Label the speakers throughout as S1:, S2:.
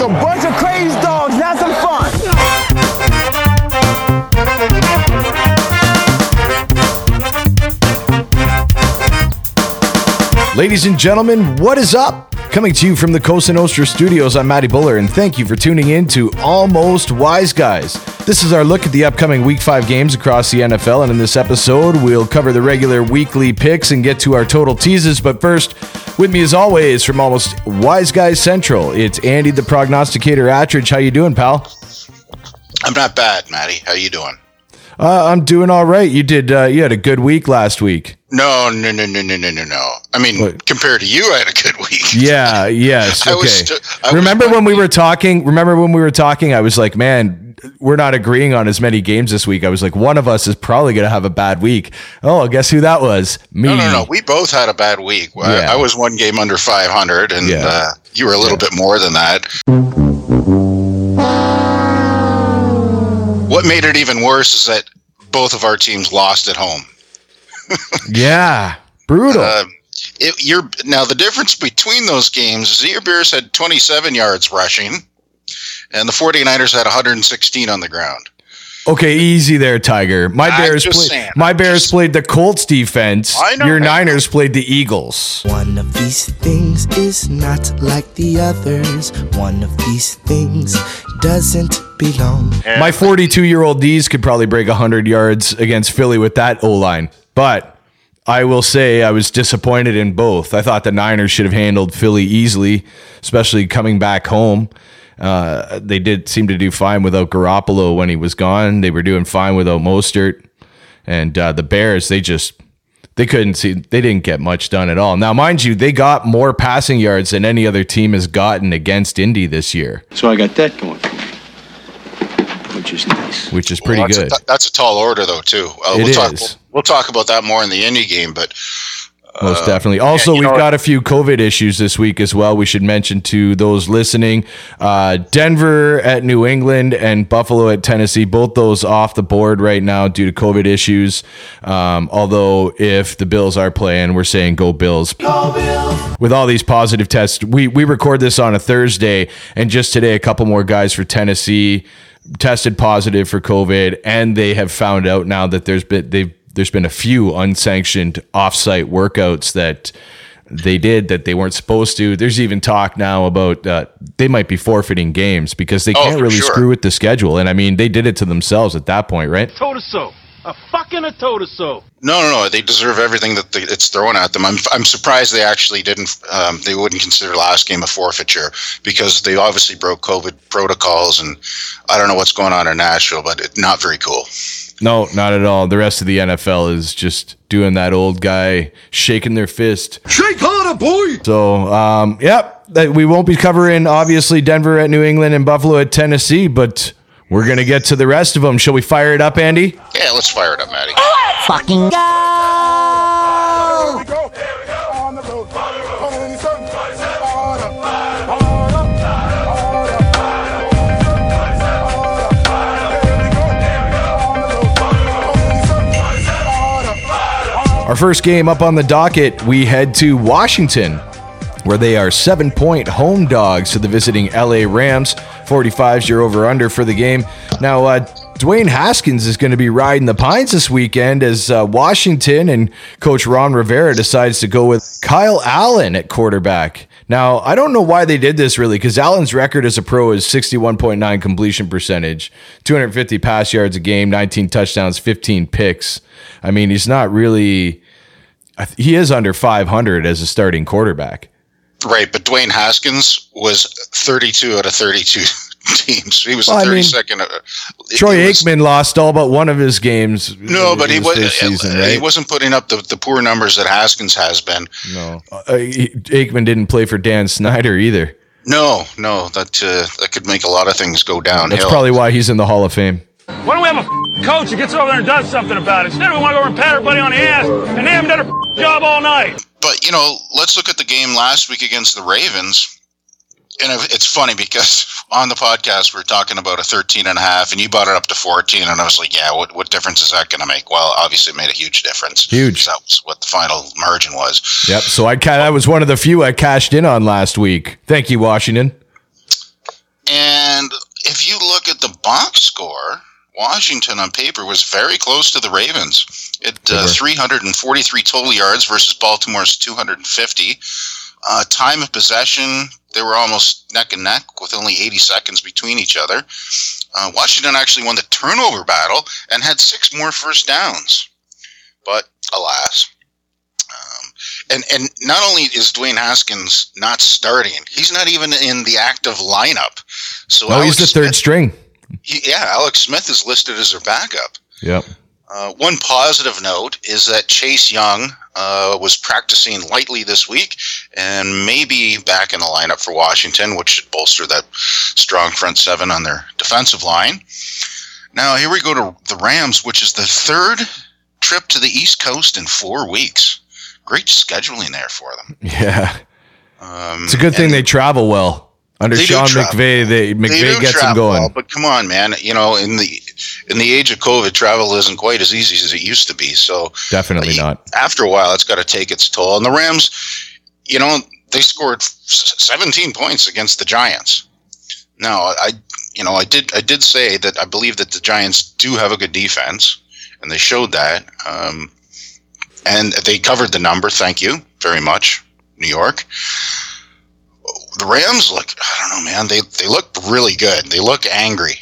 S1: a bunch of crazy dogs. Have some fun.
S2: Ladies and gentlemen, what is up? Coming to you from the Cosa Nostra studios, I'm Matty Buller, and thank you for tuning in to Almost Wise Guys. This is our look at the upcoming Week 5 games across the NFL, and in this episode, we'll cover the regular weekly picks and get to our total teases. But first, with me as always from Almost Wise Guys Central, it's Andy the Prognosticator Attridge. How you doing, pal?
S3: I'm not bad, Matty. How you doing?
S2: Uh, I'm doing all right. You did. Uh, you had a good week last week.
S3: No, no, no, no, no, no, no, no. I mean,
S2: What?
S3: compared to you, I had a good week.
S2: Yeah. Yes.
S3: I
S2: Okay.
S3: was st- I was
S2: remember when we were talking? Remember when we were talking? I was like, man, we're not agreeing on as many games this week. I was like, one of us is probably going to have a bad week. Oh, guess who that was? Me.
S3: No, no, no. We both had a bad week. I-
S2: Yeah.
S3: I, was one game under 500, and
S2: Yeah.
S3: uh, you were a little bit more than that. What made it even worse is that both of our teams lost at home.
S2: Yeah. Brutal.
S3: Uh, it, you're now the difference between those games is your Bears had 27 yards rushing, and the 49ers had 116 on the ground.
S2: Okay, easy there, Tiger. My
S3: I'm
S2: Bears
S3: just
S2: played.
S3: saying,
S2: my
S3: I'm
S2: Bears
S3: just-
S2: played the Colts defense.
S3: I know,
S2: Your
S3: I know.
S2: Niners played the Eagles.
S4: One of these things is not like the others. One of these things doesn't belong.
S2: My 42 year old D's could probably break 100 yards against Philly with that O line. But I will say I was disappointed in both. I thought the Niners should have handled Philly easily, especially coming back home. Uh, they did seem to do fine without Garoppolo when he was gone. They were doing fine without Mostert. And uh, the Bears, they just. They couldn't see. They didn't get much done at all. Now, mind you, they got more passing yards than any other team has gotten against Indy this year,
S5: So I got that going which is nice.
S2: which is pretty
S3: Well, that's
S2: good.
S3: A, that's a tall order, though, too. Uh,
S2: It
S3: we'll talk. We'll, we'll talk about that more in the Indy game, but
S2: Most definitely. Also,
S3: you
S2: we've
S3: know
S2: got a few COVID issues this week as well. We should mention to those listening uh, Denver at New England and Buffalo at Tennessee, both those off the board right now due to COVID issues. Um, although, if the Bills are playing, we're saying go Bills. go Bills. With all these positive tests, we, we record this on a Thursday, and just today, a couple more guys for Tennessee tested positive for COVID, and they have found out now that there's been they've there's been a few unsanctioned offsite workouts that they did that they weren't supposed to. There's even talk now about uh, they might be forfeiting games because they
S3: Oh,
S2: can't
S3: for
S2: really
S3: sure.
S2: screw with the schedule. And I mean, they did it to themselves at that point, right?
S6: toe to so. A fucking a toe to so.
S3: no, no, no. They deserve everything that they, it's thrown at them. I'm, I'm surprised they actually didn't. Um, they wouldn't consider last game a forfeiture because they obviously broke COVID protocols, and I don't know what's going on in Nashville, but it, not very cool.
S2: No, not at all. The rest of the NFL is just doing that old guy shaking their fist.
S5: Shake harder, boy!
S2: So, um, yep, that we won't be covering obviously Denver at New England and Buffalo at Tennessee, but we're gonna get to the rest of them. Shall we fire it up, Andy?
S3: Yeah, let's fire it up, Matty.
S4: Fucking
S2: Our first game up on the docket, we head to Washington, where they are seven point home dogs to the visiting LA Rams. 45's your over under for the game. Now, uh, Dwayne Haskins is going to be riding the pines this weekend as uh, Washington and coach Ron Rivera decides to go with Kyle Allen at quarterback. Now, I don't know why they did this really, because Allen's record as a pro is 61.9 completion percentage, 250 pass yards a game, 19 touchdowns, 15 picks. I mean, he's not really. He is under 500 as a starting quarterback.
S3: Right, but Dwayne Haskins was 32 out of 32 teams. He was
S2: Well, I
S3: the
S2: mean,
S3: 32nd. uh,
S2: Troy
S3: was-
S2: Aikman lost all but one of his games.
S3: No, but he was
S2: this season,
S3: he
S2: right?
S3: wasn't putting up the, the poor numbers that Haskins has been.
S2: No, uh, Aikman didn't play for Dan Snyder either.
S3: No, no, that uh, that could make a lot of things go downhill.
S2: That's probably why he's in the Hall of Fame.
S6: Why don't we have a f- coach who gets over there and does something about it? Instead, we want to go over and pat everybody on the ass, and they haven't done a f- job all night.
S3: But you know, let's look at the game last week against the Ravens. And it's funny because on the podcast, we're talking about a 13 and a half, and you brought it up to 14. And I was like, yeah, what, what difference is that going to make? Well, obviously, it made a huge difference.
S2: Huge.
S3: That was what the final margin was.
S2: Yep. So I ca- was one of the few I cashed in on last week. Thank you, Washington.
S3: And if you look at the box score, Washington on paper was very close to the Ravens. at uh, 343 total yards versus Baltimore's 250. Uh, time of possession, they were almost neck and neck with only 80 seconds between each other. Uh, Washington actually won the turnover battle and had six more first downs. But alas, um, and and not only is Dwayne Haskins not starting, he's not even in the active lineup. So
S2: No, he's
S3: Alex
S2: the third
S3: Smith-
S2: string.
S3: he- yeah, Alex Smith is listed as their backup.
S2: Yep.
S3: Uh, one positive note is that Chase Young uh, was practicing lightly this week and maybe back in the lineup for Washington, which should bolster that strong front seven on their defensive line. Now, here we go to the Rams, which is the third trip to the East Coast in four weeks. Great scheduling there for them.
S2: Yeah.
S3: Um,
S2: It's a good thing they travel well. Under
S3: They
S2: Sean. McVay, they
S3: they
S2: McVay
S3: do
S2: gets them going.
S3: well, but come on, man. You know, in the in the age of COVID, travel isn't quite as easy as it used to be. So
S2: Definitely
S3: Uh,
S2: not.
S3: after a while, it's got to take its toll. And the Rams, you know, they scored 17 points against the Giants. Now, I, you know, I did, I did say that I believe that the Giants do have a good defense, and they showed that. Um, and they covered the number. Thank you very much, New York. The Rams look, I don't know, man. They they look really good. They look angry.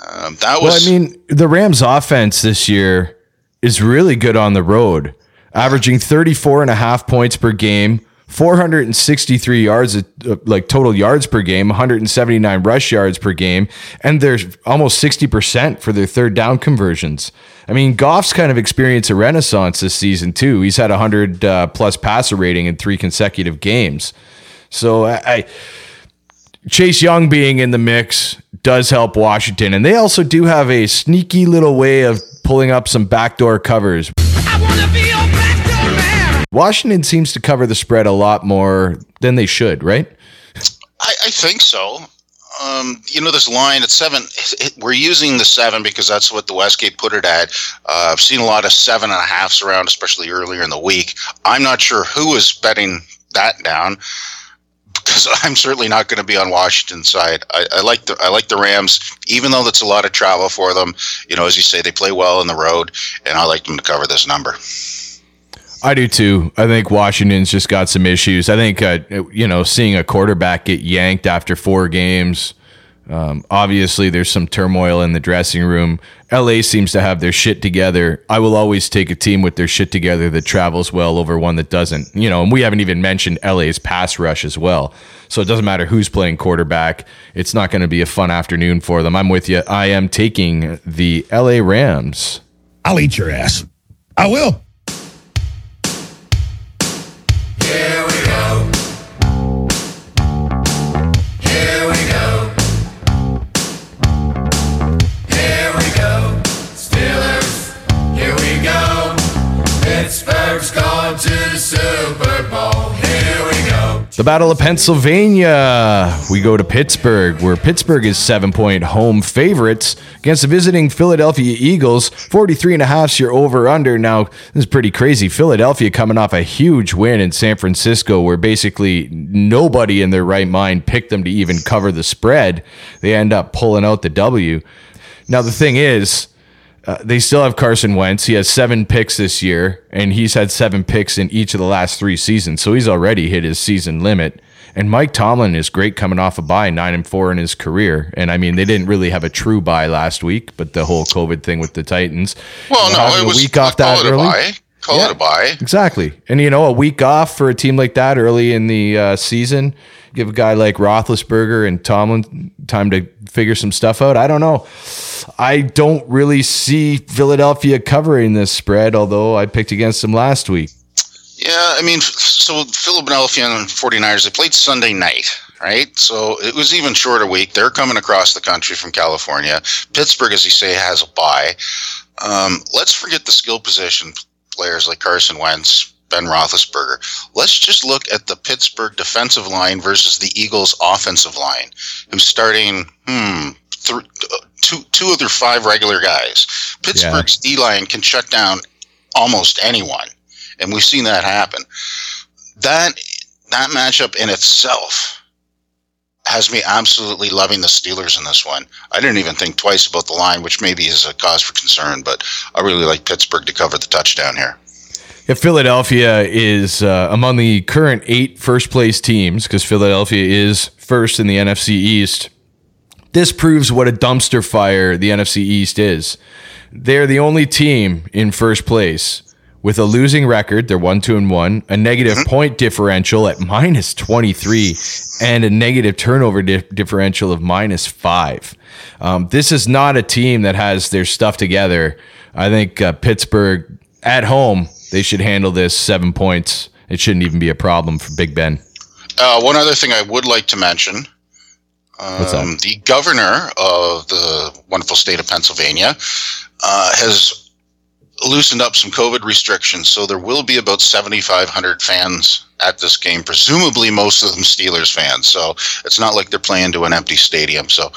S3: Um, that
S2: Well,
S3: was.
S2: I mean, the Rams offense this year is really good on the road, averaging 34 and a half points per game, 463 yards, uh, like total yards per game, 179 rush yards per game, and they're almost 60% for their third down conversions. I mean, Goff's kind of experienced a renaissance this season, too. He's had a 100 uh, plus passer rating in three consecutive games. So I, I Chase Young being in the mix does help Washington. And they also do have a sneaky little way of pulling up some backdoor covers. Washington seems to cover the spread a lot more than they should, right?
S3: I, I think so. Um, you know, this line at seven, it, we're using the seven because that's what the Westgate put it at. Uh, I've seen a lot of seven and a halfs around, especially earlier in the week. I'm not sure who is betting that down because I'm certainly not going to be on Washington's side. I, I like the I like the Rams, even though that's a lot of travel for them. You know, as you say, they play well on the road, and I like them to cover this number.
S2: I do too. I think Washington's just got some issues. I think, uh, you know, seeing a quarterback get yanked after four games, um, obviously there's some turmoil in the dressing room. LA seems to have their shit together. I will always take a team with their shit together that travels well over one that doesn't. You know, and we haven't even mentioned LA's pass rush as well. So it doesn't matter who's playing quarterback. It's not going to be a fun afternoon for them. I'm with you. I am taking the LA Rams.
S7: I'll eat your ass. I will.
S2: The Battle of Pennsylvania. We go to Pittsburgh, where Pittsburgh is seven point home favorites against the visiting Philadelphia Eagles. 43 and a half your over under. Now, this is pretty crazy. Philadelphia coming off a huge win in San Francisco, where basically nobody in their right mind picked them to even cover the spread. They end up pulling out the W. Now, the thing is, uh, they still have Carson Wentz. He has seven picks this year, and he's had seven picks in each of the last three seasons. So he's already hit his season limit. And Mike Tomlin is great coming off a bye, nine and four in his career. And I mean, they didn't really have a true bye last week, but the whole COVID thing with the Titans.
S3: Well,
S2: You know,
S3: no, it
S2: a
S3: was
S2: week off that early.
S3: Call
S2: Yeah.
S3: it a bye.
S2: Exactly. And you know, a week off for a team like that early in the uh, season, give a guy like Roethlisberger and Tomlin time to figure some stuff out. I don't know. I don't really see Philadelphia covering this spread, although I picked against them last week.
S3: Yeah, I mean, so Philadelphia and 49ers, they played Sunday night, right? So it was even shorter week. They're coming across the country from California. Pittsburgh, as you say, has a bye. Um, let's forget the skill position players like Carson Wentz, Ben Roethlisberger. Let's just look at the Pittsburgh defensive line versus the Eagles' offensive line, who's starting, hmm, th- two, two of their five regular guys. Pittsburgh's D line can shut down almost anyone and we've seen that happen. That that matchup in itself has me absolutely loving the Steelers in this one. I didn't even think twice about the line, which maybe is a cause for concern, but I really like Pittsburgh to cover the touchdown here.
S2: If Philadelphia is uh, among the current eight first place teams, because Philadelphia is first in the NFC East, this proves what a dumpster fire the NFC East is. They're the only team in first place with a losing record. They're one, two, and one, a negative point differential at minus 23, and a negative turnover di- differential of minus five. Um, this is not a team that has their stuff together. I think uh, Pittsburgh at home, they should handle this seven points. It shouldn't even be a problem for Big Ben.
S3: Uh, one other thing I would like to mention um, the governor of the wonderful state of Pennsylvania uh, has loosened up some COVID restrictions, so there will be about 7,500 fans at this game, presumably most of them Steelers fans. So it's not like they're playing to an empty stadium. So,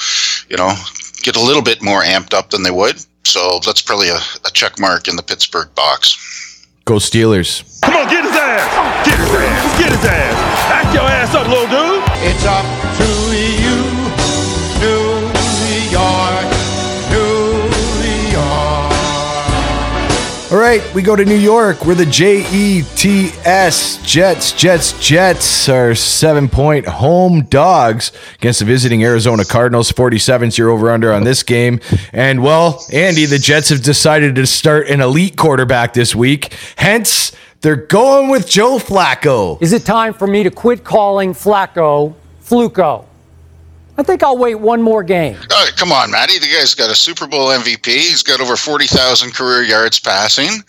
S3: you know, get a little bit more amped up than they would. So that's probably a, a check mark in the Pittsburgh box.
S2: Go Steelers.
S6: Come on, get his ass! Get his ass! Get his ass! Act your ass up, little dude!
S8: It's up to
S2: right, we go to New York. We're the J E T S Jets. Jets, Jets are seven point home dogs against the visiting Arizona Cardinals. 47's your over under on this game. And well, Andy, the Jets have decided to start an elite quarterback this week. Hence, they're going with Joe Flacco.
S9: Is it time for me to quit calling Flacco Fluco? I think I'll wait one more game.
S3: Oh, come on, Matty. The guy's got a Super Bowl MVP. He's got over 40,000 career yards passing.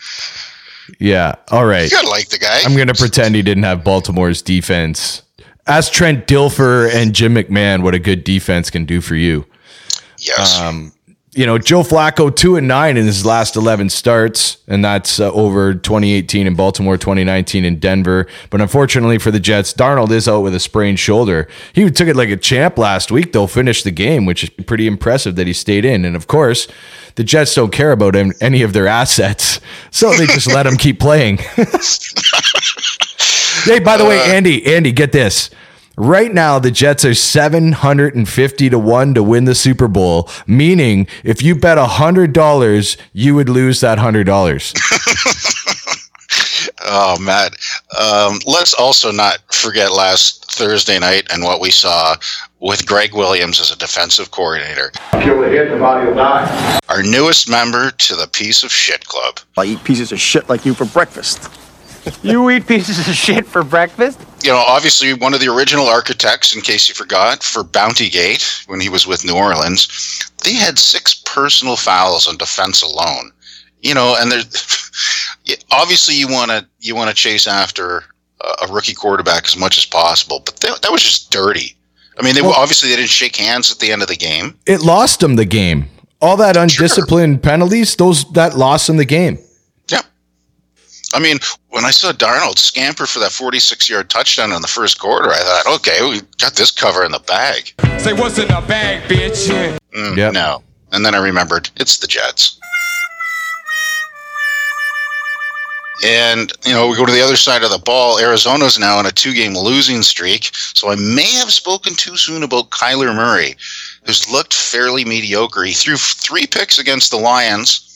S2: Yeah, all right.
S3: You gotta like the guy.
S2: I'm going to pretend he didn't have Baltimore's defense. Ask Trent Dilfer and Jim McMahon what a good defense can do for you.
S3: yes.
S2: Um, you know, Joe Flacco two and nine in his last eleven starts, and that's uh, over 2018 in Baltimore, 2019 in Denver. But unfortunately for the Jets, Darnold is out with a sprained shoulder. He took it like a champ last week, though, finished the game, which is pretty impressive that he stayed in. And of course, the Jets don't care about him, any of their assets, so they just let him keep playing. hey, by the way, Andy, Andy, get this. Right now, the Jets are 750 to 1 to win the Super Bowl, meaning if you bet $100, you would lose that $100.
S3: oh, Matt. Um, let's also not forget last Thursday night and what we saw with Gregg Williams as a defensive coordinator.
S1: Kill the hit, the body will die.
S3: Our newest member to the Piece of Shit Club.
S1: I eat pieces of shit like you for breakfast.
S10: You eat pieces of shit for breakfast?
S3: You know, obviously one of the original architects, in case you forgot, for Bounty Gate when he was with New Orleans. They had six personal fouls on defense alone. You know, and there's obviously you want to you want to chase after a, rookie quarterback as much as possible, but that, that was just dirty. I mean, they
S2: Well-
S3: obviously they didn't shake hands at the end of the game.
S2: it lost them the game. All that undisciplined penalties, those that lost them the game.
S3: Yeah. I mean, when I saw Darnold scamper for that 46 yard touchdown in the first quarter, I thought, okay, we got this cover in the bag.
S8: Say what's in the bag, bitch?
S3: Mm,
S2: Yep.
S3: No. And then I remembered it's the Jets. And, you know, we go to the other side of the ball. Arizona's now on a two game losing streak. So I may have spoken too soon about Kyler Murray, who's looked fairly mediocre. He threw three picks against the Lions.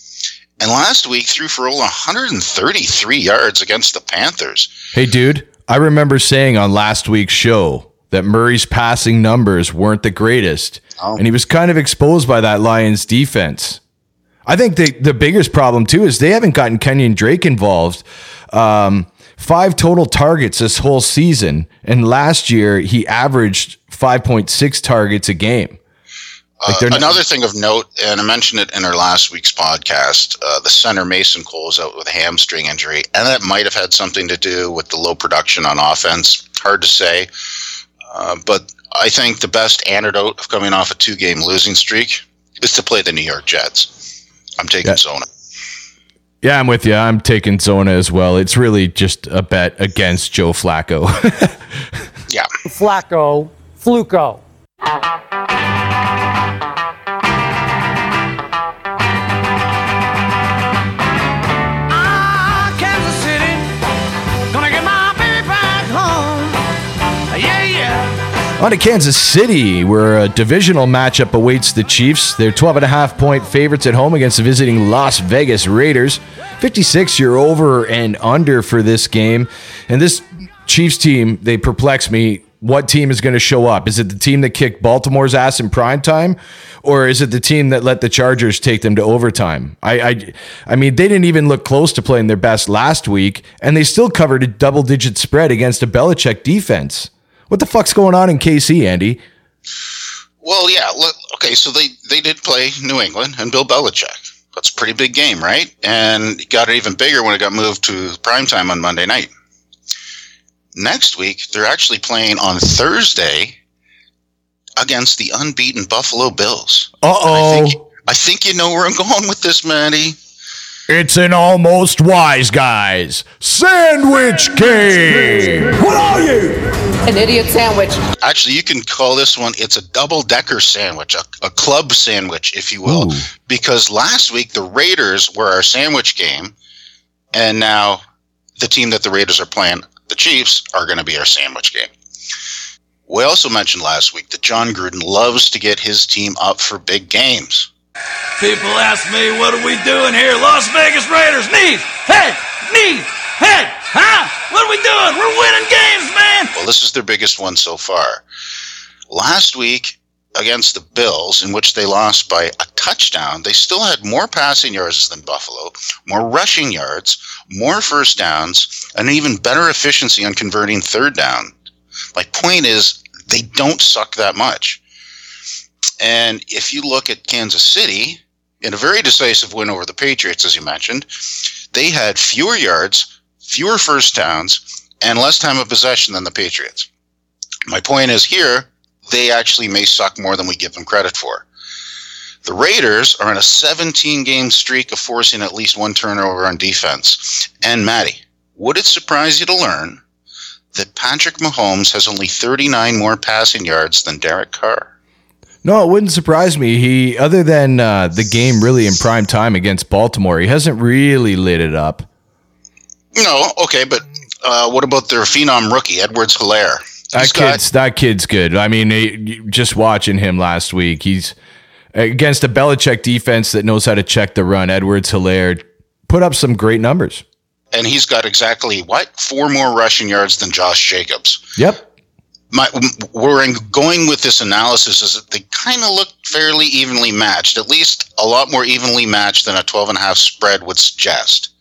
S3: And last week threw for over 133 yards against the Panthers.
S2: Hey, dude, I remember saying on last week's show that Murray's passing numbers weren't the greatest,
S3: Oh.
S2: and he was kind of exposed by that Lions defense. I think the the biggest problem too is they haven't gotten Kenyon Drake involved. Um, five total targets this whole season, and last year he averaged five point six targets a game. Like
S3: Uh,
S2: they're not-
S3: another thing of note, and I mentioned it in our last week's podcast, uh, the center Mason Cole is out with a hamstring injury, and that might have had something to do with the low production on offense. Hard to say, uh, but I think the best antidote of coming off a two-game losing streak is to play the New York Jets. I'm taking
S2: Yeah.
S3: Zona.
S2: Yeah, I'm with you. I'm taking Zona as well. It's really just a bet against Joe Flacco.
S3: Yeah,
S9: Flacco Fluco.
S2: On to Kansas City, where a divisional matchup awaits the Chiefs. They're 12 and a half point favorites at home against the visiting Las Vegas Raiders. 56 you're over and under for this game. And this Chiefs team, they perplex me. What team is going to show up? Is it the team that kicked Baltimore's ass in prime time, or is it the team that let the Chargers take them to overtime? I, I, I mean, they didn't even look close to playing their best last week, and they still covered a double-digit spread against a Belichick defense. What the fuck's going on in KC, Andy?
S3: Well, yeah. Look, okay, so they they did play New England and Bill Belichick. That's a pretty big game, right? And it got even bigger when it got moved to prime time on Monday night. Next week, they're actually playing on Thursday against the unbeaten Buffalo Bills.
S2: Uh oh.
S3: think, I think you know where I'm going with this, Manny.
S2: It's an almost wise guys sandwich game.
S1: What are you?
S11: An idiot sandwich.
S3: Actually, you can call this one, it's a double decker sandwich, a, a club sandwich, if you will.
S2: Ooh.
S3: Because last week, the Raiders were our sandwich game. And now the team that the Raiders are playing, the Chiefs, are going to be our sandwich game. We also mentioned last week that Jon Gruden loves to get his team up for big games.
S6: People ask me, what are we doing here? Las Vegas Raiders, knees, head, knees, head, huh? What are we doing? We're winning games, man.
S3: Well, this is their biggest one so far. Last week against the Bills, in which they lost by a touchdown, they still had more passing yards than Buffalo, more rushing yards, more first downs, and even better efficiency on converting third down. My point is, they don't suck that much. And if you look at Kansas City, in a very decisive win over the Patriots, as you mentioned, they had fewer yards, fewer first downs, and less time of possession than the Patriots. My point is here, they actually may suck more than we give them credit for. The Raiders are on a 17 game streak of forcing at least one turnover on defense. And Matty, would it surprise you to learn that Patrick Mahomes has only 39 more passing yards than Derek Carr?
S2: No, it wouldn't surprise me. He, other than uh, the game really in prime time against Baltimore, he hasn't really lit it up.
S3: No, okay, but uh, what about their phenom rookie, Edwards Helaire?
S2: That
S3: He's got-
S2: kid's that kid's good. I mean, he- just watching him last week, he's against a Belichick defense that knows how to check the run. Edwards Helaire put up some great numbers.
S3: and he's got exactly what? Four more rushing yards than Josh Jacobs.
S2: Yep.
S3: my where I'm going with this analysis is that they kind of look fairly evenly matched, at least a lot more evenly matched than a 12 and a half spread would suggest.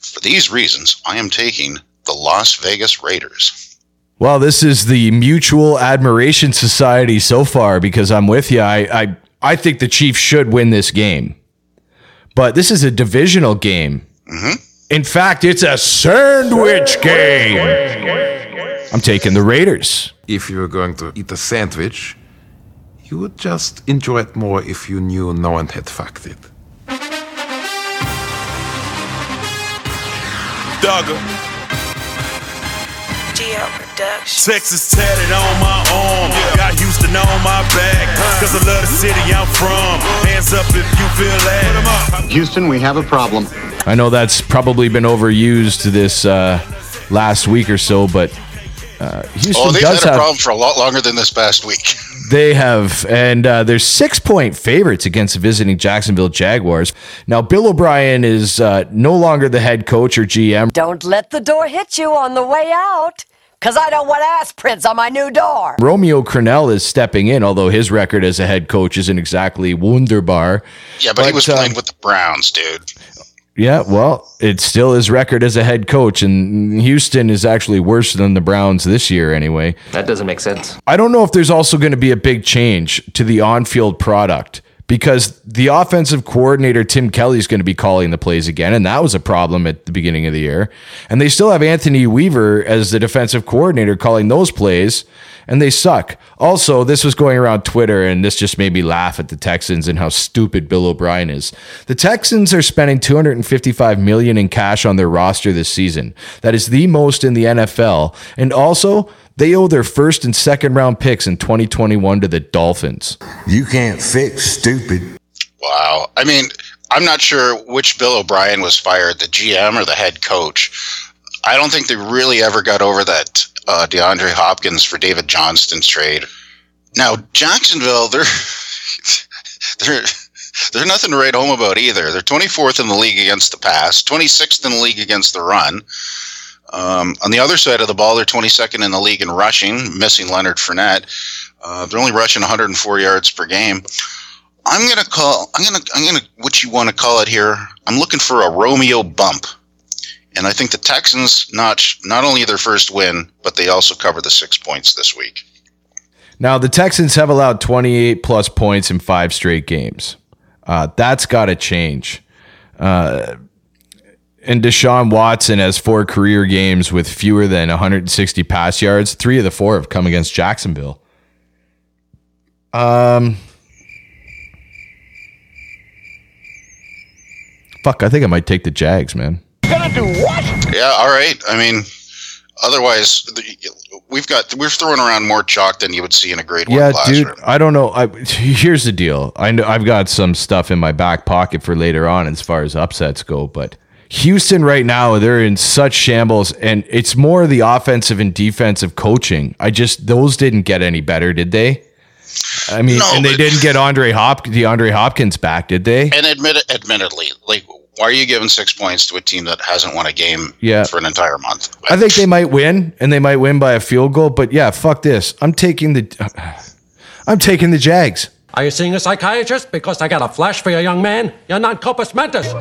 S3: For these reasons, I am taking the Las Vegas Raiders.
S2: Well, this is the mutual admiration society so far because I'm with you. I I, I think the Chiefs should win this game, but this is a divisional game. Mm-hmm. In fact, it's a sandwich game. I'm taking the Raiders.
S12: If you were going to eat a sandwich, you would just enjoy it more if you knew no one had fucked it.
S13: Duggar. Texas tatted on my arm. Got Houston on my back. Cause I love the city I'm from. Hands up if you feel that.
S14: Houston, we have a problem.
S2: I know that's probably been overused this uh, last week or so, but uh, Houston
S3: oh, they've
S2: does
S3: had a
S2: have.
S3: problem for a lot longer than this past week.
S2: They have, and uh, they're six point favorites against the visiting Jacksonville Jaguars. Now, Bill O'Brien is uh, no longer the head coach or GM.
S11: Don't let the door hit you on the way out, because I don't want ass prints on my new door.
S2: Romeo Crennel is stepping in, although his record as a head coach isn't exactly wunderbar.
S3: Yeah, but, he was
S2: uh,
S3: playing with the Browns, dude.
S2: Yeah, well, it's still his record as a head coach, and Houston is actually worse than the Browns this year, anyway.
S15: That doesn't make sense.
S2: I don't know if there's also going to be a big change to the on field product because the offensive coordinator, Tim Kelly, is going to be calling the plays again. And that was a problem at the beginning of the year. And they still have Anthony Weaver as the defensive coordinator calling those plays, and they suck. Also, this was going around Twitter, and this just made me laugh at the Texans and how stupid Bill O'Brien is. The Texans are spending 255 million in cash on their roster this season. That is the most in the NFL. And also, they owe their first and second round picks in 2021 to the Dolphins.
S16: You can't fix stupid.
S3: Wow. I mean, I'm not sure which Bill O'Brien was fired, the GM or the head coach. I don't think they really ever got over that uh, DeAndre Hopkins for David Johnson's trade. Now Jacksonville, they're they're they're nothing to write home about either. They're 24th in the league against the pass, 26th in the league against the run. Um, on the other side of the ball, they're 22nd in the league in rushing, missing Leonard Fournette. Uh, they're only rushing 104 yards per game. I'm gonna call. I'm gonna. I'm gonna. What you want to call it here? I'm looking for a Romeo bump, and I think the Texans notch not only their first win, but they also cover the six points this week.
S2: Now the Texans have allowed 28 plus points in five straight games. Uh, that's got to change. Uh, and Deshaun Watson has four career games with fewer than 160 pass yards. Three of the four have come against Jacksonville. Um, fuck, I think I might take the Jags, man.
S3: Gonna do what? Yeah. All right. I mean, otherwise, we've got we're throwing around more chalk than you would see in a grade
S2: Yeah,
S3: one classroom.
S2: dude. I don't know. I, here's the deal. I know I've got some stuff in my back pocket for later on as far as upsets go, but Houston right now they're in such shambles, and it's more the offensive and defensive coaching. I just those didn't get any better, did they? I mean,
S3: No,
S2: and they
S3: but-
S2: didn't get Andre Hop DeAndre Hopkins back, did they?
S3: And admit admittedly, like, why are you giving six points to a team that hasn't won a game
S2: Yeah.
S3: for an entire month?
S2: I think they might win, and they might win by a field goal. But yeah, fuck this. I'm taking the, I'm taking the Jags.
S14: Are you seeing a psychiatrist? Because I got a flash for you, young man. You're not corpus mentis.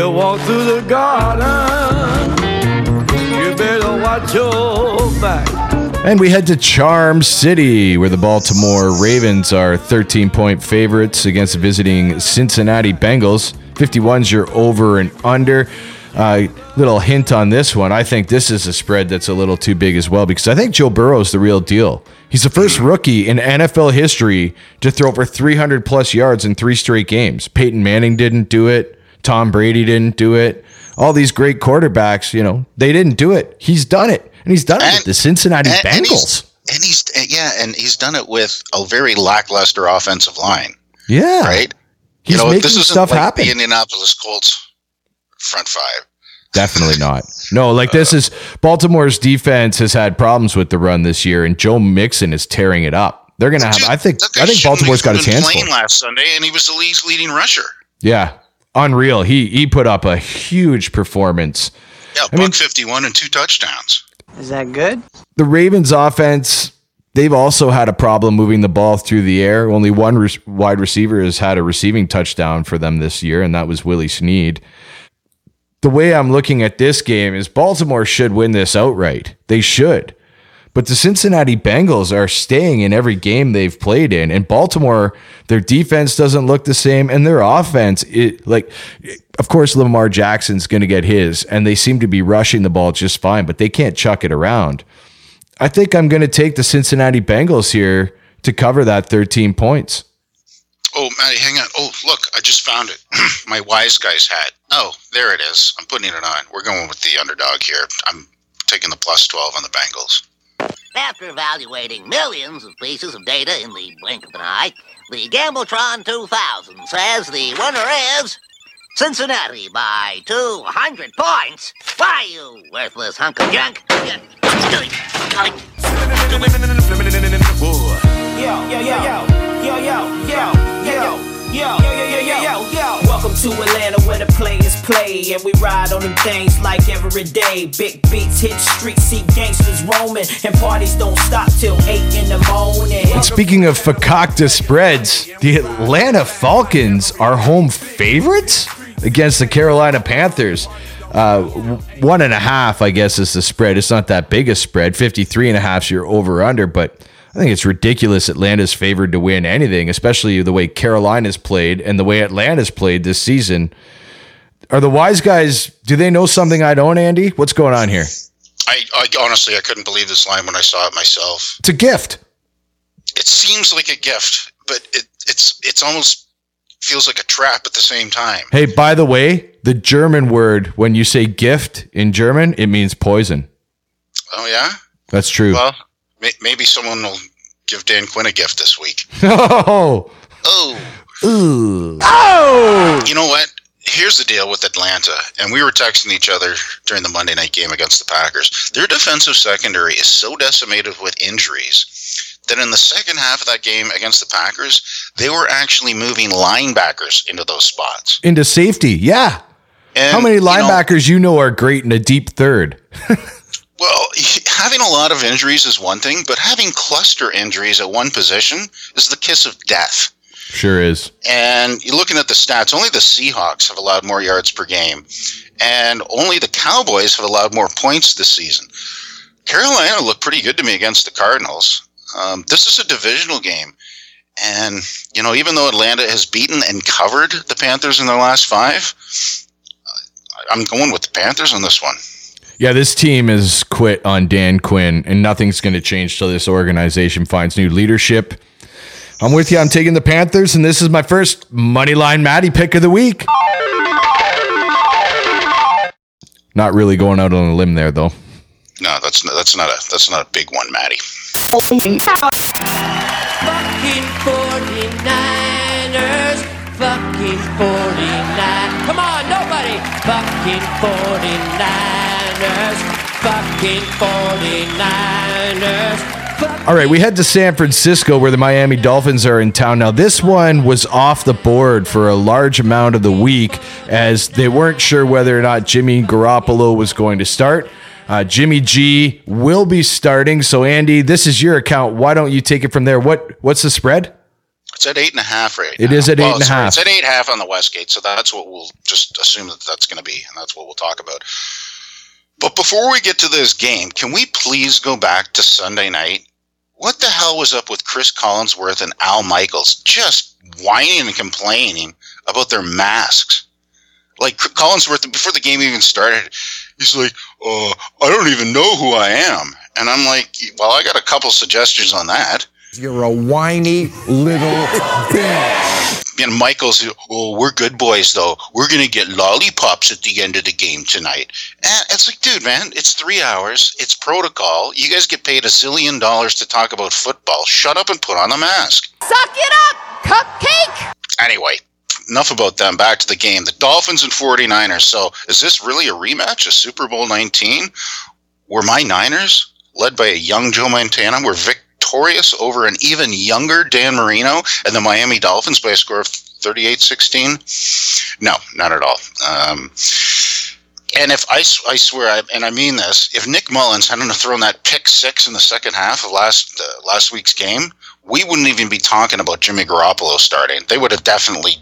S6: You walk through the garden, you better watch your back.
S2: And we head to Charm City, where the Baltimore Ravens are 13 point favorites against visiting Cincinnati Bengals. 51's your over and under. Uh, little hint on this one. I think this is a spread that's a little too big as well because I think Joe Burrow's the real deal. He's the first rookie in NFL history to throw for 300 plus yards in three straight games. Peyton Manning didn't do it. Tom Brady didn't do it. All these great quarterbacks, you know, they didn't do it. He's done it. And he's done it with the Cincinnati
S3: and, and
S2: Bengals.
S3: he's, and he's yeah, and he's done it with a very lackluster offensive line,
S2: yeah.
S3: right?
S2: He's
S3: you know,
S2: making
S3: this
S2: stuff
S3: like
S2: happen.
S3: The Indianapolis Colts front five.
S2: Definitely not. No, like this uh, is Baltimore's defense has had problems with the run this year, and Joe Mixon is tearing it up. They're gonna have. I think. I think Baltimore's got his hands full.
S3: last Sunday, and he was the league's leading rusher.
S2: Yeah, unreal. He he put up a huge performance.
S3: Yeah, buck fifty one and two touchdowns.
S10: Is that good?
S2: The Ravens offense. They've also had a problem moving the ball through the air. Only one re- wide receiver has had a receiving touchdown for them this year, and that was Willie Snead. The way I'm looking at this game is Baltimore should win this outright. They should. But the Cincinnati Bengals are staying in every game they've played in, and Baltimore, their defense doesn't look the same, and their offense, it, like, of course, Lamar Jackson's going to get his, and they seem to be rushing the ball just fine, but they can't chuck it around. I think I'm going to take the Cincinnati Bengals here to cover that 13 points.
S3: Oh, Matty, hang on. Oh, look, I just found it. My wise guy's hat. Oh, there it is. I'm putting it on. We're going with the underdog here. I'm taking the plus 12 on the Bengals.
S15: After evaluating millions of pieces of data in the blink of an eye, the Gambletron 2000 says the winner is Cincinnati by 200 points. Why, you worthless hunk of junk?
S17: Yo, yo, yo, yo, yo, yo, yo, yo, yo. Yo, yo, yo, yo, yo, yo, yo. Welcome to Atlanta where the players play and we ride on them things like every day. Big beats hit streets, see gangsters roaming, and parties don't stop till 8 in the morning.
S2: And speaking of fakakta spreads, the Atlanta Falcons are home favorites against the Carolina Panthers. Uh, one and a half, I guess, is the spread. It's not that big a spread. 53 and a half is your over under, but I think it's ridiculous Atlanta's favored to win anything, especially the way Carolina's played and the way Atlanta's played this season. Are the wise guys, do they know something I don't, Andy? What's going on here?
S3: I, I honestly, I couldn't believe this line when I saw it myself.
S2: It's a gift.
S3: It seems like a gift, but it, it's it's almost feels like a trap at the same time.
S2: Hey, by the way, the German word when you say gift in German, it means poison.
S3: Oh yeah.
S2: That's true.
S3: Well, maybe someone will give Dan Quinn a gift this week.
S2: Oh.
S3: Oh.
S2: Ooh.
S3: Oh! You know what? Here's the deal with Atlanta, and we were texting each other during the Monday night game against the Packers. Their defensive secondary is so decimated with injuries that in the second half of that game against the Packers, they were actually moving linebackers into those spots.
S2: Into safety. Yeah.
S3: And,
S2: How many
S3: you know,
S2: linebackers you know are great in a deep third?
S3: Well, having a lot of injuries is one thing, but having cluster injuries at one position is the kiss of death.
S2: Sure is.
S3: And you're looking at the stats, only the Seahawks have allowed more yards per game, and only the Cowboys have allowed more points this season. Carolina looked pretty good to me against the Cardinals. Um, this is a divisional game. And, you know, even though Atlanta has beaten and covered the Panthers in their last five, I'm going with the Panthers on this one.
S2: Yeah, this team has quit on Dan Quinn, and nothing's going to change till this organization finds new leadership. I'm with you. I'm taking the Panthers, and this is my first moneyline Maddie pick of the week. Not really going out on a limb there, though.
S3: No, that's not, that's not a that's not a big one, Matty.
S18: Fucking 49ers. Fucking 49. Come on, nobody. Fucking 49ers. Fucking 49ers.
S2: All right, we head to San Francisco where the Miami Dolphins are in town. Now, this one was off the board for a large amount of the week as they weren't sure whether or not Jimmy Garoppolo was going to start. Uh, Jimmy G will be starting. So, Andy, this is your account. Why don't you take it from there? What What's the spread?
S3: It's at eight and a half right
S2: It
S3: now.
S2: is at eight
S3: Well,
S2: and a half.
S3: It's at eight and a half on the Westgate, so that's what we'll just assume that that's going to be, and that's what we'll talk about. But before we get to this game, can we please go back to Sunday night? What the hell was up with Cris Collinsworth and Al Michaels just whining and complaining about their masks? Like Collinsworth, before the game even started, he's like, "Oh, I don't even know who I am," and I'm like, "Well, I got a couple suggestions on that."
S19: You're a whiny little bitch.
S3: and Michaels, oh, we're good boys though. We're gonna get lollipops at the end of the game tonight. And it's like, dude, man, it's three hours. It's protocol. You guys get paid a zillion dollars to talk about football. Shut up and put on the mask.
S18: Suck it up, cupcake.
S3: Anyway, enough about them. Back to the game. The Dolphins and 49ers. So is this really a rematch of Super Bowl 19? Were my Niners, led by a young Joe Montana, were victorious over an even younger Dan Marino and the Miami Dolphins by a score of 38-16? No, not at all. Um, and if I swear, I, and I mean this, if Nick Mullens hadn't thrown that pick six in the second half of last uh, last week's game, we wouldn't even be talking about Jimmy Garoppolo starting. They would have definitely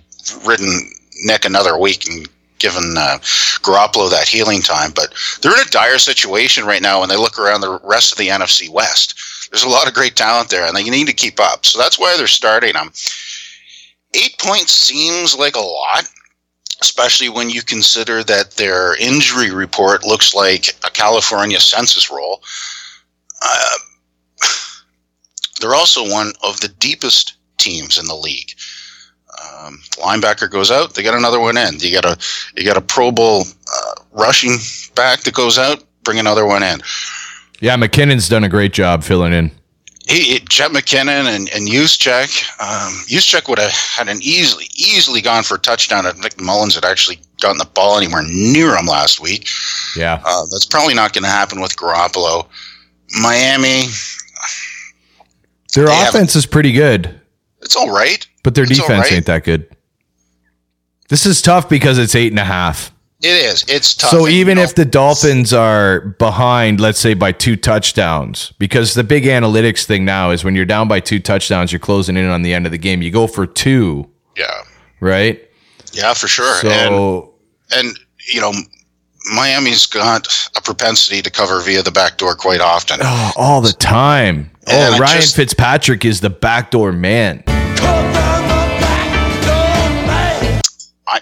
S3: ridden Nick another week and given uh, Garoppolo that healing time. But they're in a dire situation right now when they look around the rest of the NFC West. There's a lot of great talent there, and they need to keep up. So that's why they're starting them. Eight points seems like a lot, especially when you consider that their injury report looks like a California census roll. Uh, they're also one of the deepest teams in the league. Um, linebacker goes out, they got another one in. You got a you got a Pro Bowl uh, rushing back that goes out, bring another one in.
S2: Yeah, McKinnon's done a great job filling in.
S3: He, Jet McKinnon and, and Juszczyk. Um, Juszczyk would have had an easily, easily gone for a touchdown if Nick Mullens had actually gotten the ball anywhere near him last week.
S2: Yeah.
S3: Uh, that's probably not going to happen with Garoppolo. Miami,
S2: Their offense is pretty good,
S3: it's all right.
S2: but their
S3: It's
S2: defense
S3: right.
S2: ain't that good. This is tough because it's eight and a half.
S3: It is. It's tough.
S2: So even if the Dolphins are behind, let's say by two touchdowns, because the big analytics thing now is when you're down by two touchdowns, you're closing in on the end of the game. You go for two,
S3: yeah,
S2: right?
S3: yeah, for sure.
S2: So
S3: and and you know, Miami's got a propensity to cover via the back door quite often.
S2: oh, all the time.
S3: And
S2: oh,
S3: I
S2: Ryan
S3: just-
S2: Fitzpatrick is the backdoor man.
S3: I,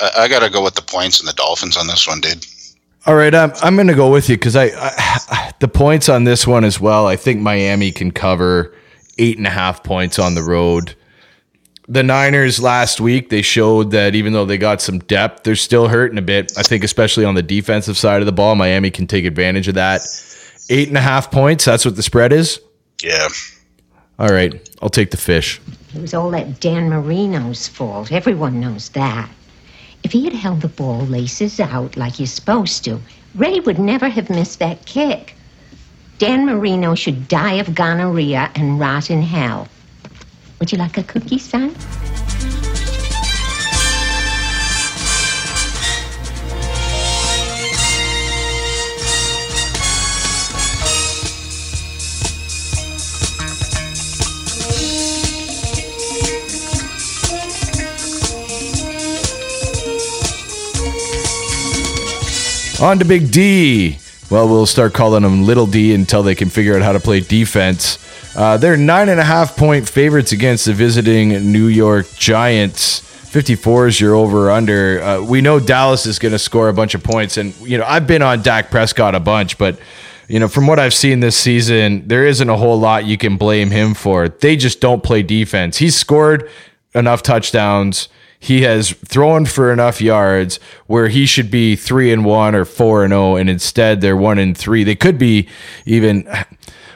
S3: I, I got to go with the points and the Dolphins on this one, dude.
S2: All right, I'm I'm going to go with you because I, I the points on this one as well. I think Miami can cover eight and a half points on the road. The Niners last week they showed that even though they got some depth, they're still hurting a bit. I think especially on the defensive side of the ball, Miami can take advantage of that. Eight and a half points. That's what the spread is.
S3: Yeah.
S2: All right, I'll take the fish.
S20: It was all that Dan Marino's fault. Everyone knows that. If he had held the ball laces out like you're supposed to, Ray would never have missed that kick. Dan Marino should die of gonorrhea and rot in hell. Would you like a cookie, son?
S2: On to Big D. Well, we'll start calling them Little D until they can figure out how to play defense. Uh, they're nine and a half point favorites against the visiting New York Giants. 54 is your over under. Uh, we know Dallas is going to score a bunch of points. And, you know, I've been on Dak Prescott a bunch, but, you know, from what I've seen this season, there isn't a whole lot you can blame him for. They just don't play defense. He's scored enough touchdowns he has thrown for enough yards where he should be three and one or four and zero, and instead they're one and three. They could be even.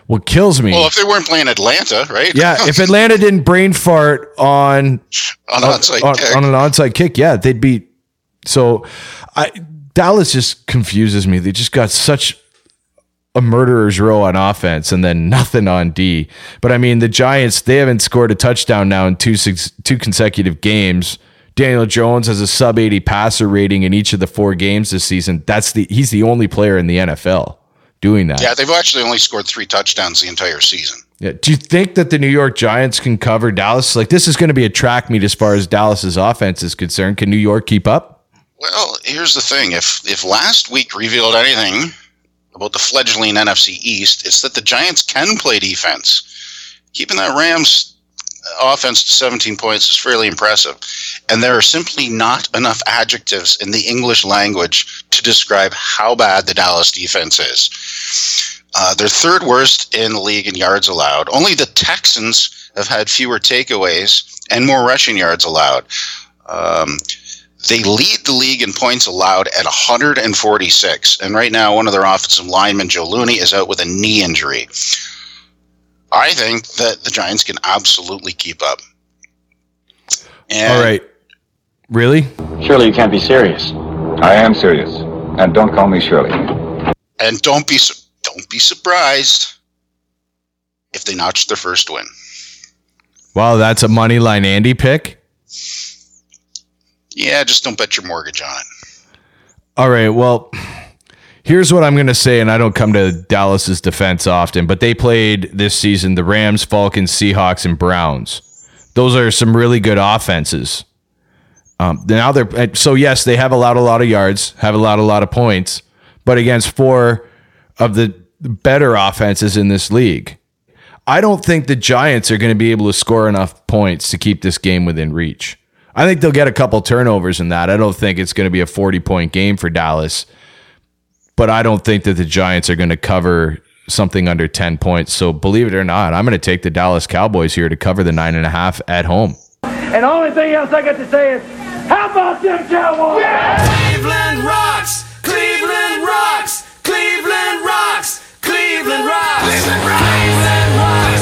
S2: What kills me?
S3: Well, if they weren't playing Atlanta, right?
S2: yeah, if Atlanta didn't brain fart on
S3: On an onside
S2: on,
S3: kick.
S2: on an onside kick, yeah, they'd be. So, I Dallas just confuses me. They just got such a murderer's row on offense and then nothing on D. But I mean, the Giants they haven't scored a touchdown now in two six, two consecutive games. Daniel Jones has a sub 80 passer rating in each of the four games this season. That's the he's the only player in the NFL doing that.
S3: Yeah, they've actually only scored three touchdowns the entire season.
S2: Yeah. Do you think that the New York Giants can cover Dallas? Like this is going to be a track meet as far as Dallas's offense is concerned. Can New York keep up?
S3: Well, here's the thing: if if last week revealed anything about the fledgling NFC East, it's that the Giants can play defense. Keeping that Rams offense to 17 points is fairly impressive, and there are simply not enough adjectives in the English language to describe how bad the Dallas defense is. Uh, they're third worst in the league in yards allowed. Only the Texans have had fewer takeaways and more rushing yards allowed. Um, they lead the league in points allowed at 146. And right now, one of their offensive linemen, Joe Looney, is out with a knee injury. I think that the Giants can absolutely keep up. And
S2: All right. Really?
S5: Surely you can't be serious.
S21: I am serious. And don't call me Shirley.
S3: And don't be su- don't be surprised if they notch their first win.
S2: Wow, that's a money line Andy pick.
S3: Yeah, just don't bet your mortgage on it.
S2: All right. Well, here's what I'm going to say, and I don't come to Dallas's defense often, but they played this season the Rams, Falcons, Seahawks, and Browns. Those are some really good offenses. Um, now they're so yes, they have allowed a lot of yards, have allowed a lot of points, but against four of the better offenses in this league. I don't think the Giants are going to be able to score enough points to keep this game within reach. I think they'll get a couple turnovers in that. I don't think it's going to be a 40 point game for Dallas, but I don't think that the Giants are going to cover something under 10 points. So believe it or not, I'm going to take the Dallas Cowboys here to cover the nine and a half at home.
S6: And the only thing else I got to say is, how about them Cowboys?
S8: Cleveland rocks! Cleveland rocks! Cleveland rocks! Cleveland rocks! Cleveland rocks! Cleveland rocks!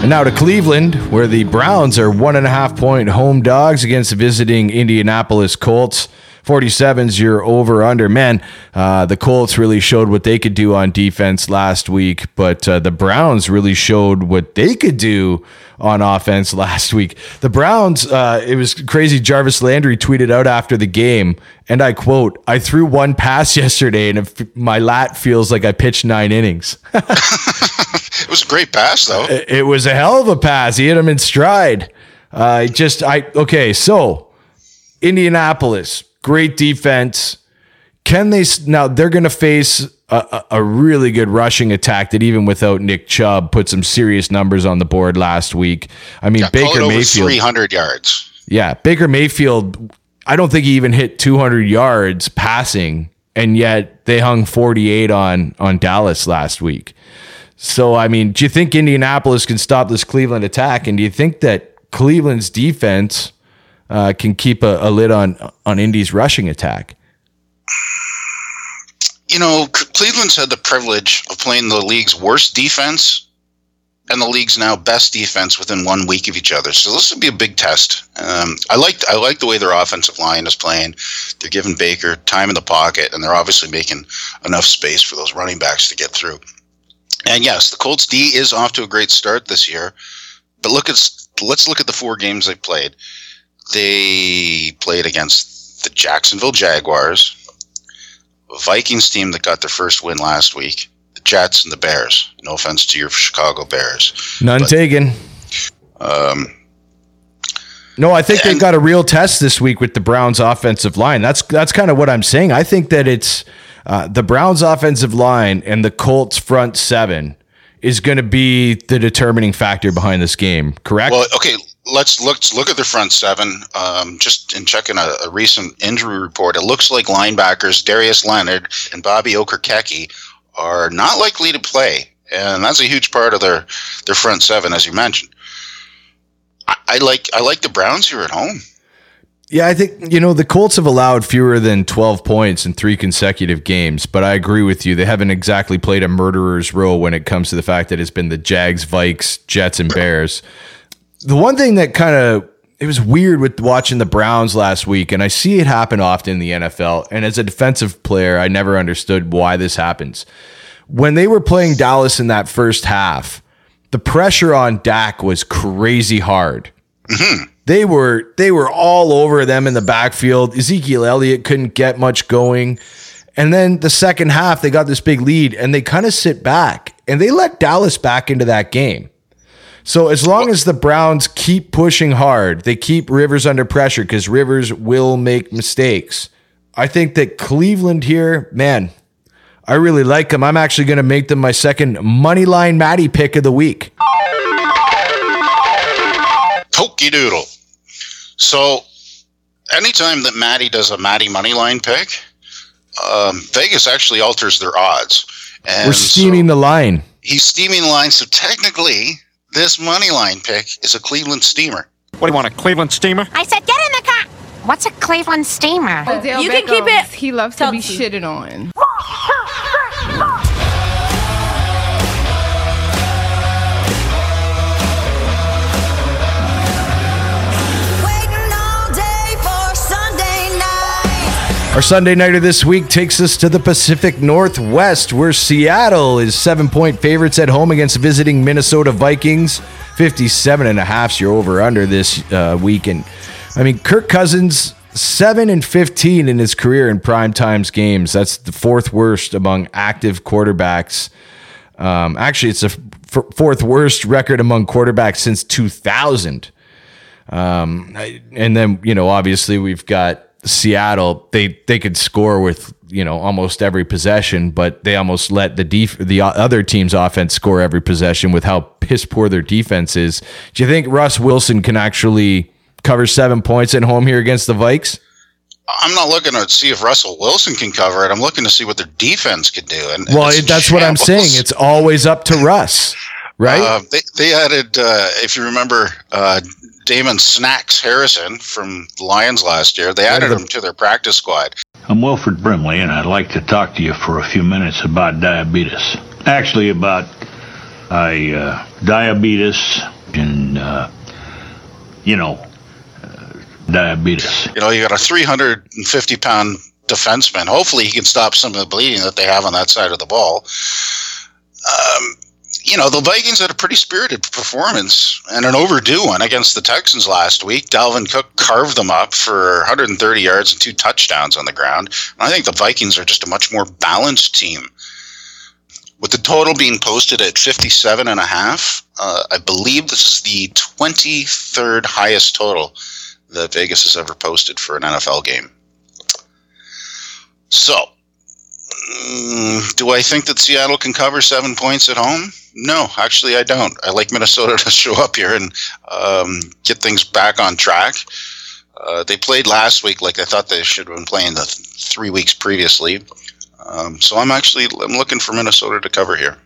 S2: And now to Cleveland, where the Browns are one and a half point home dogs against the visiting Indianapolis Colts. 47's your over under. Man, uh, the Colts really showed what they could do on defense last week, but uh, the Browns really showed what they could do on offense last week. The Browns, uh, it was crazy. Jarvis Landry tweeted out after the game, and I quote, I threw one pass yesterday, and if my lat feels like I pitched nine innings.
S3: It was a great pass, though.
S2: It it was a hell of a pass. He hit him in stride. Uh, just I okay. So Indianapolis, great defense. Can they now? They're going to face a, a, really good rushing attack that even without Nick Chubb put some serious numbers on the board last week. I mean,
S3: it
S2: Baker Mayfield.
S3: 300 yards.
S2: Yeah, Baker Mayfield. I don't think he even hit 200 yards passing, and yet they hung 48 on on Dallas last week. So, I mean, do you think Indianapolis can stop this Cleveland attack? And do you think that Cleveland's defense uh, can keep a, a lid on on Indy's rushing attack?
S3: You know, Cleveland's had the privilege of playing the league's worst defense and the league's now best defense within one week of each other. So this would be a big test. Um, I like I like the way their offensive line is playing. They're giving Baker time in the pocket, and they're obviously making enough space for those running backs to get through. And yes, the Colts D is off to a great start this year. But look at let's look at the four games they played. They played against the Jacksonville Jaguars, Vikings team that got their first win last week, the Jets, and the Bears. No offense to your Chicago Bears.
S2: None
S3: But,
S2: taken.
S3: Um,
S2: No, I think they got a real test this week with the Browns' offensive line. That's that's kind of what I'm saying. I think that it's uh, the Browns' offensive line and the Colts' front seven is going to be the determining factor behind this game. Correct?
S3: Well, okay, let's look let's look at the front seven. Um, just in checking a, a recent injury report, it looks like linebackers Darius Leonard and Bobby Okereke are not likely to play, and that's a huge part of their their front seven, as you mentioned. I, I like I like the Browns here at home.
S2: Yeah, I think, you know, the Colts have allowed fewer than 12 points in three consecutive games, but I agree with you. They haven't exactly played a murderer's row when it comes to the fact that it's been the Jags, Vikes, Jets, and Bears. The one thing that kind of it was weird with watching the Browns last week, and I see it happen often in the NFL. And as a defensive player, I never understood why this happens. When they were playing Dallas in that first half, the pressure on Dak was crazy hard. Mm-hmm. They were they were all over them in the backfield. Ezekiel Elliott couldn't get much going. And then the second half, they got this big lead and they kind of sit back and they let Dallas back into that game. So as long as the Browns keep pushing hard, they keep Rivers under pressure because Rivers will make mistakes. I think that Cleveland here, man, I really like them. I'm actually going to make them my second money line Matty pick of the week.
S3: Pokey doodle. So, anytime that Maddie does a Maddie money line pick, um, Vegas actually alters their odds. And
S2: We're steaming the line.
S3: he's steaming the line. So technically, this money line pick is a Cleveland steamer.
S10: What do you want, a Cleveland steamer?
S22: I said, get in the car. What's a Cleveland steamer?
S23: Odell
S22: you can keep it.
S23: He loves to be shitted on.
S2: Our Sunday nighter this week takes us to the Pacific Northwest, where Seattle is seven point favorites at home against visiting Minnesota Vikings. 57 and a half's your over under this uh, week. And I mean, Kirk Cousins, 7 and 15 in his career in prime times games. That's the fourth worst among active quarterbacks. Um, actually, it's the f- fourth worst record among quarterbacks since 2000. Um, and then you know, obviously, we've got Seattle. They they could score with you know almost every possession, but they almost let the def- the other team's offense score every possession with how piss poor their defense is. Do you think Russ Wilson can actually cover seven points at home here against the Vikes?
S3: I'm not looking to see if Russell Wilson can cover it. I'm looking to see what their defense could do. And, and
S2: Well, that's what I'm saying. It's always up to Russ, right?
S3: Uh, they they added, uh, if you remember, uh, Damon Snacks Harrison from the Lions last year. They added him to their practice squad.
S24: I'm Wilford Brimley, and I'd like to talk to you for a few minutes about diabetes. Actually, about I, uh, diabetes and, uh, you know, uh, diabetes.
S3: You know, you got a 350 pound defenseman. Hopefully, he can stop some of the bleeding that they have on that side of the ball. You know, the Vikings had a pretty spirited performance and an overdue one against the Texans last week. Dalvin Cook carved them up for 130 yards and two touchdowns on the ground. And I think the Vikings are just a much more balanced team. With the total being posted at 57 and a half, uh, I believe this is the 23rd highest total that Vegas has ever posted for an NFL game. So, mm, do I think that Seattle can cover seven points at home? No, actually, I don't. I like Minnesota to show up here and um, get things back on track. Uh, they played last week like I thought they should have been playing the th- three weeks previously. Um, so I'm actually I'm looking for Minnesota to cover here.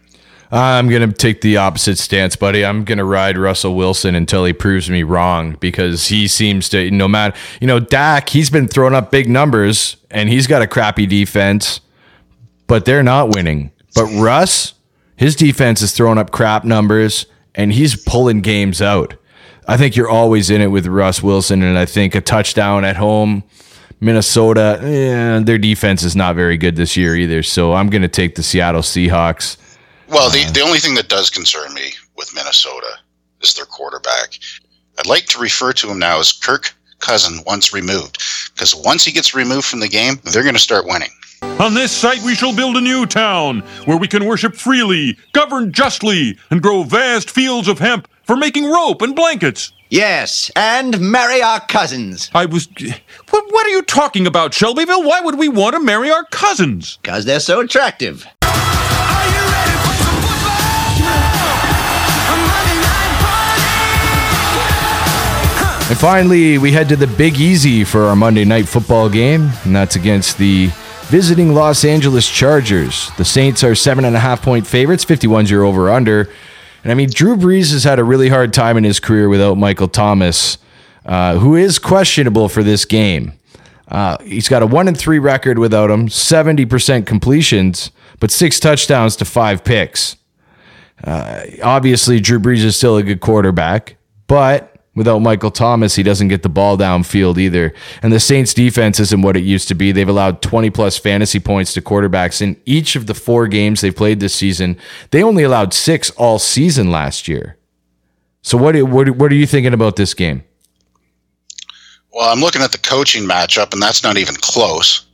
S2: I'm going to take the opposite stance, buddy. I'm going to ride Russell Wilson until he proves me wrong because he seems to, no matter, you know, Dak, he's been throwing up big numbers and he's got a crappy defense, but they're not winning. But Russ, his defense is throwing up crap numbers and he's pulling games out. I think you're always in it with Russ Wilson, and I think a touchdown at home, Minnesota, eh, their defense is not very good this year either. So I'm going to take the Seattle Seahawks.
S3: Well, the, the only thing that does concern me with Minnesota is their quarterback. I'd like to refer to him now as Kirk Cousin once removed, because once he gets removed from the game, they're going to start winning.
S25: On this site we shall build a new town where we can worship freely, govern justly, and grow vast fields of hemp for making rope and blankets.
S26: Yes, and marry our cousins.
S25: I was. What, what are you talking about, Shelbyville? Why would we want to marry our cousins?
S26: Because they're so attractive.
S2: And finally, we head to the Big Easy for our Monday night football game, and that's against the visiting Los Angeles Chargers. The Saints are seven and a half point favorites, 51's your over under. And I mean, Drew Brees has had a really hard time in his career without Michael Thomas, uh, who is questionable for this game. Uh, he's got a one and three record without him, 70% completions, but six touchdowns to five picks. Uh, obviously, Drew Brees is still a good quarterback, but without Michael Thomas, he doesn't get the ball downfield either. And the Saints defense isn't what it used to be. They've allowed 20 plus fantasy points to quarterbacks in each of the four games they've played this season. They only allowed six all season last year. So what what what are you thinking about this game?
S3: Well, I'm looking at the coaching matchup, and that's not even close.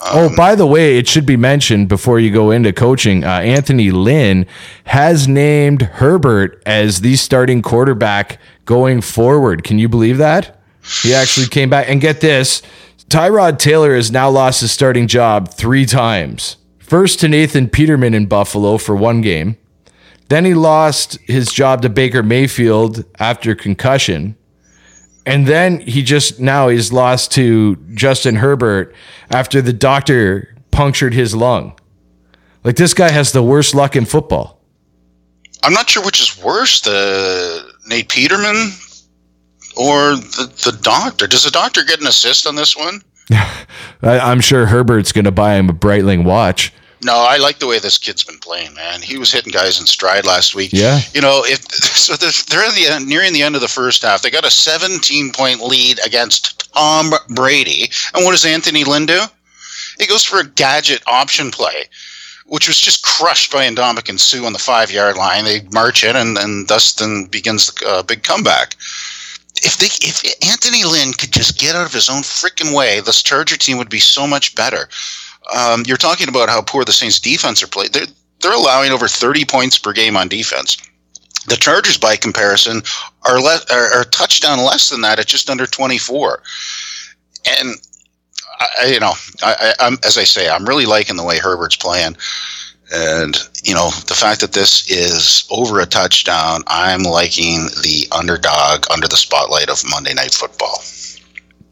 S2: oh, by the way, it should be mentioned before you go into coaching. Uh, Anthony Lynn has named Herbert as the starting quarterback going forward. Can you believe that? He actually came back and get this. Tyrod Taylor has now lost his starting job three times. First to Nathan Peterman in Buffalo for one game. Then he lost his job to Baker Mayfield after concussion. And then he just now he's lost to Justin Herbert after the doctor punctured his lung. Like this guy has the worst luck in football.
S3: I'm not sure which is worse, the Nate Peterman or the, the doctor. Does the doctor get an assist on this one?
S2: I, I'm sure Herbert's going to buy him a Breitling watch.
S3: No, I like the way this kid's been playing, man. He was hitting guys in stride last week.
S2: Yeah.
S3: You know, if so, they're, they're in the end, nearing the end of the first half. They got a 17 point lead against Tom Brady, and what does Anthony Lynn do? He goes for a gadget option play, which was just crushed by Ndamukong Suh on the five yard line. They march in, and and Dustin begins the uh, big comeback. If they, if Anthony Lynn could just get out of his own freaking way, this Charger team would be so much better. Um, you're talking about how poor the Saints defense are played. They're they're allowing over 30 points per game on defense. The Chargers, by comparison, are less are, are touchdown less than that at just under 24. And I, you know, I, I, I'm as I say, I'm really liking the way Herbert's playing. And you know the fact that this is over a touchdown, I'm liking the underdog under the spotlight of Monday Night Football.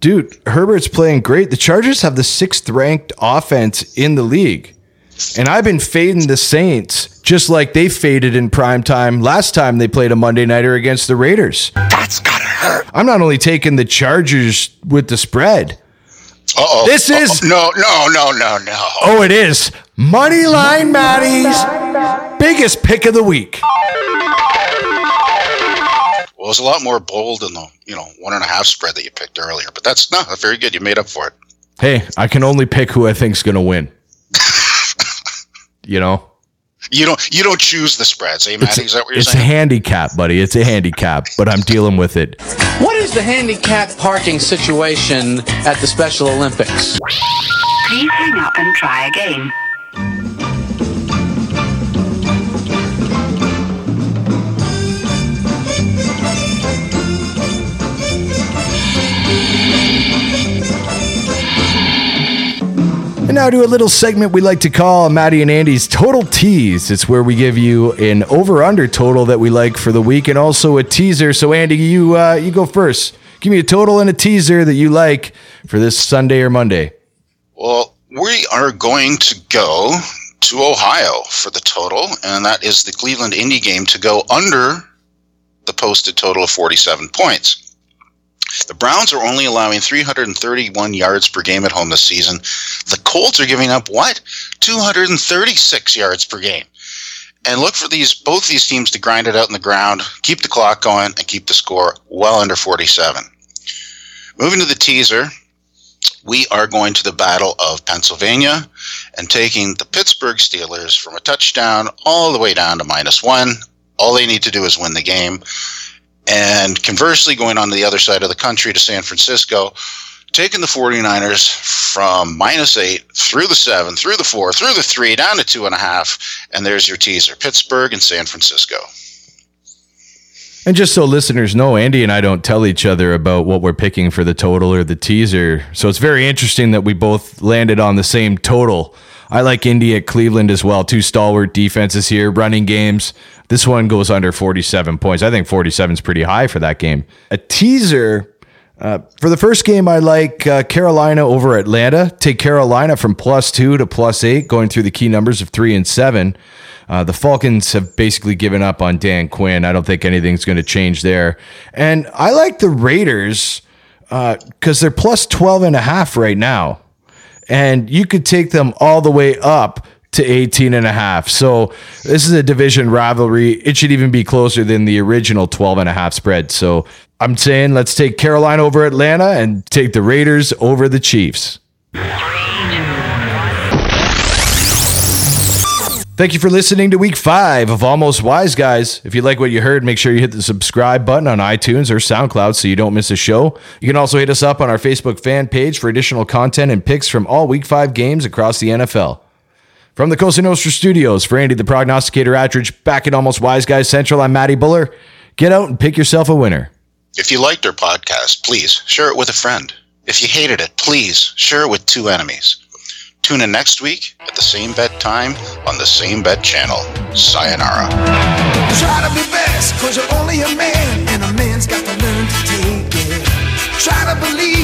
S2: Dude, Herbert's playing great. The Chargers have the sixth ranked offense in the league. And I've been fading the Saints just like they faded in prime time last time they played a Monday nighter against the Raiders.
S3: That's gotta hurt.
S2: I'm not only taking the Chargers with the spread.
S3: Uh-oh.
S2: This is
S3: no, no, no, no, no.
S2: Oh, it is Moneyline Maddie's biggest pick of the week.
S3: Well, it was a lot more bold than the you know one and a half spread that you picked earlier, but that's not very good. You made up for it.
S2: Hey, I can only pick who I think's going to win. you know,
S3: You don't you don't choose the spreads, eh, Maddie? Is that what you're
S2: it's a handicap, buddy. It's a handicap, but I'm dealing with it.
S27: What is the handicap parking situation at the Special Olympics?
S28: Please hang up and try again.
S2: And now to a little segment we like to call Maddie and Andy's Total Tease. It's where we give you an over/under total that we like for the week, and also a teaser. So Andy, you uh, you go first. Give me a total and a teaser that you like for this Sunday or Monday.
S3: Well, we are going to go to Ohio for the total, and that is the Cleveland Indy game to go under the posted total of 47 points. The Browns are only allowing 331 yards per game at home this season. The Colts are giving up what? 236 yards per game. And look for these both these teams to grind it out in the ground, keep the clock going, and keep the score well under 47. Moving to the teaser, we are going to the Battle of Pennsylvania and taking the Pittsburgh Steelers from a touchdown all the way down to minus one. All they need to do is win the game. And conversely, going on to the other side of the country to San Francisco, taking the 49ers from minus eight through the seven, through the four, through the three, down to two and a half. And there's your teaser Pittsburgh and San Francisco.
S2: And just so listeners know, Andy and I don't tell each other about what we're picking for the total or the teaser. So it's very interesting that we both landed on the same total. I like Indy at Cleveland as well. Two stalwart defenses here, running games. This one goes under 47 points. I think 47 is pretty high for that game. A teaser. Uh, for the first game, I like uh, Carolina over Atlanta. Take Carolina from plus two to plus eight, going through the key numbers of three and seven. Uh, the Falcons have basically given up on Dan Quinn. I don't think anything's going to change there. And I like the Raiders because they're plus 12 and a half right now. And you could take them all the way up to 18 and a half. So this is a division rivalry. It should even be closer than the original 12 and a half spread. So I'm saying let's take Carolina over Atlanta and take the Raiders over the Chiefs. Thank you for listening to week five of Almost Wise Guys. If you like what you heard, make sure you hit the subscribe button on iTunes or SoundCloud so you don't miss a show. You can also hit us up on our Facebook fan page for additional content and picks from all week five games across the NFL. From the Cosa Nostra studios, for Andy the Prognosticator Attridge, back at Almost Wise Guys Central, I'm Matty Buller. Get out and pick yourself a winner.
S3: If you liked our podcast, please share it with a friend. If you hated it, please share it with two enemies. Tune in next week at the same bet time on the same bet channel. Sayonara.
S8: Try to be best, cause you're only a man, and a man's got to learn to take it. Try to believe.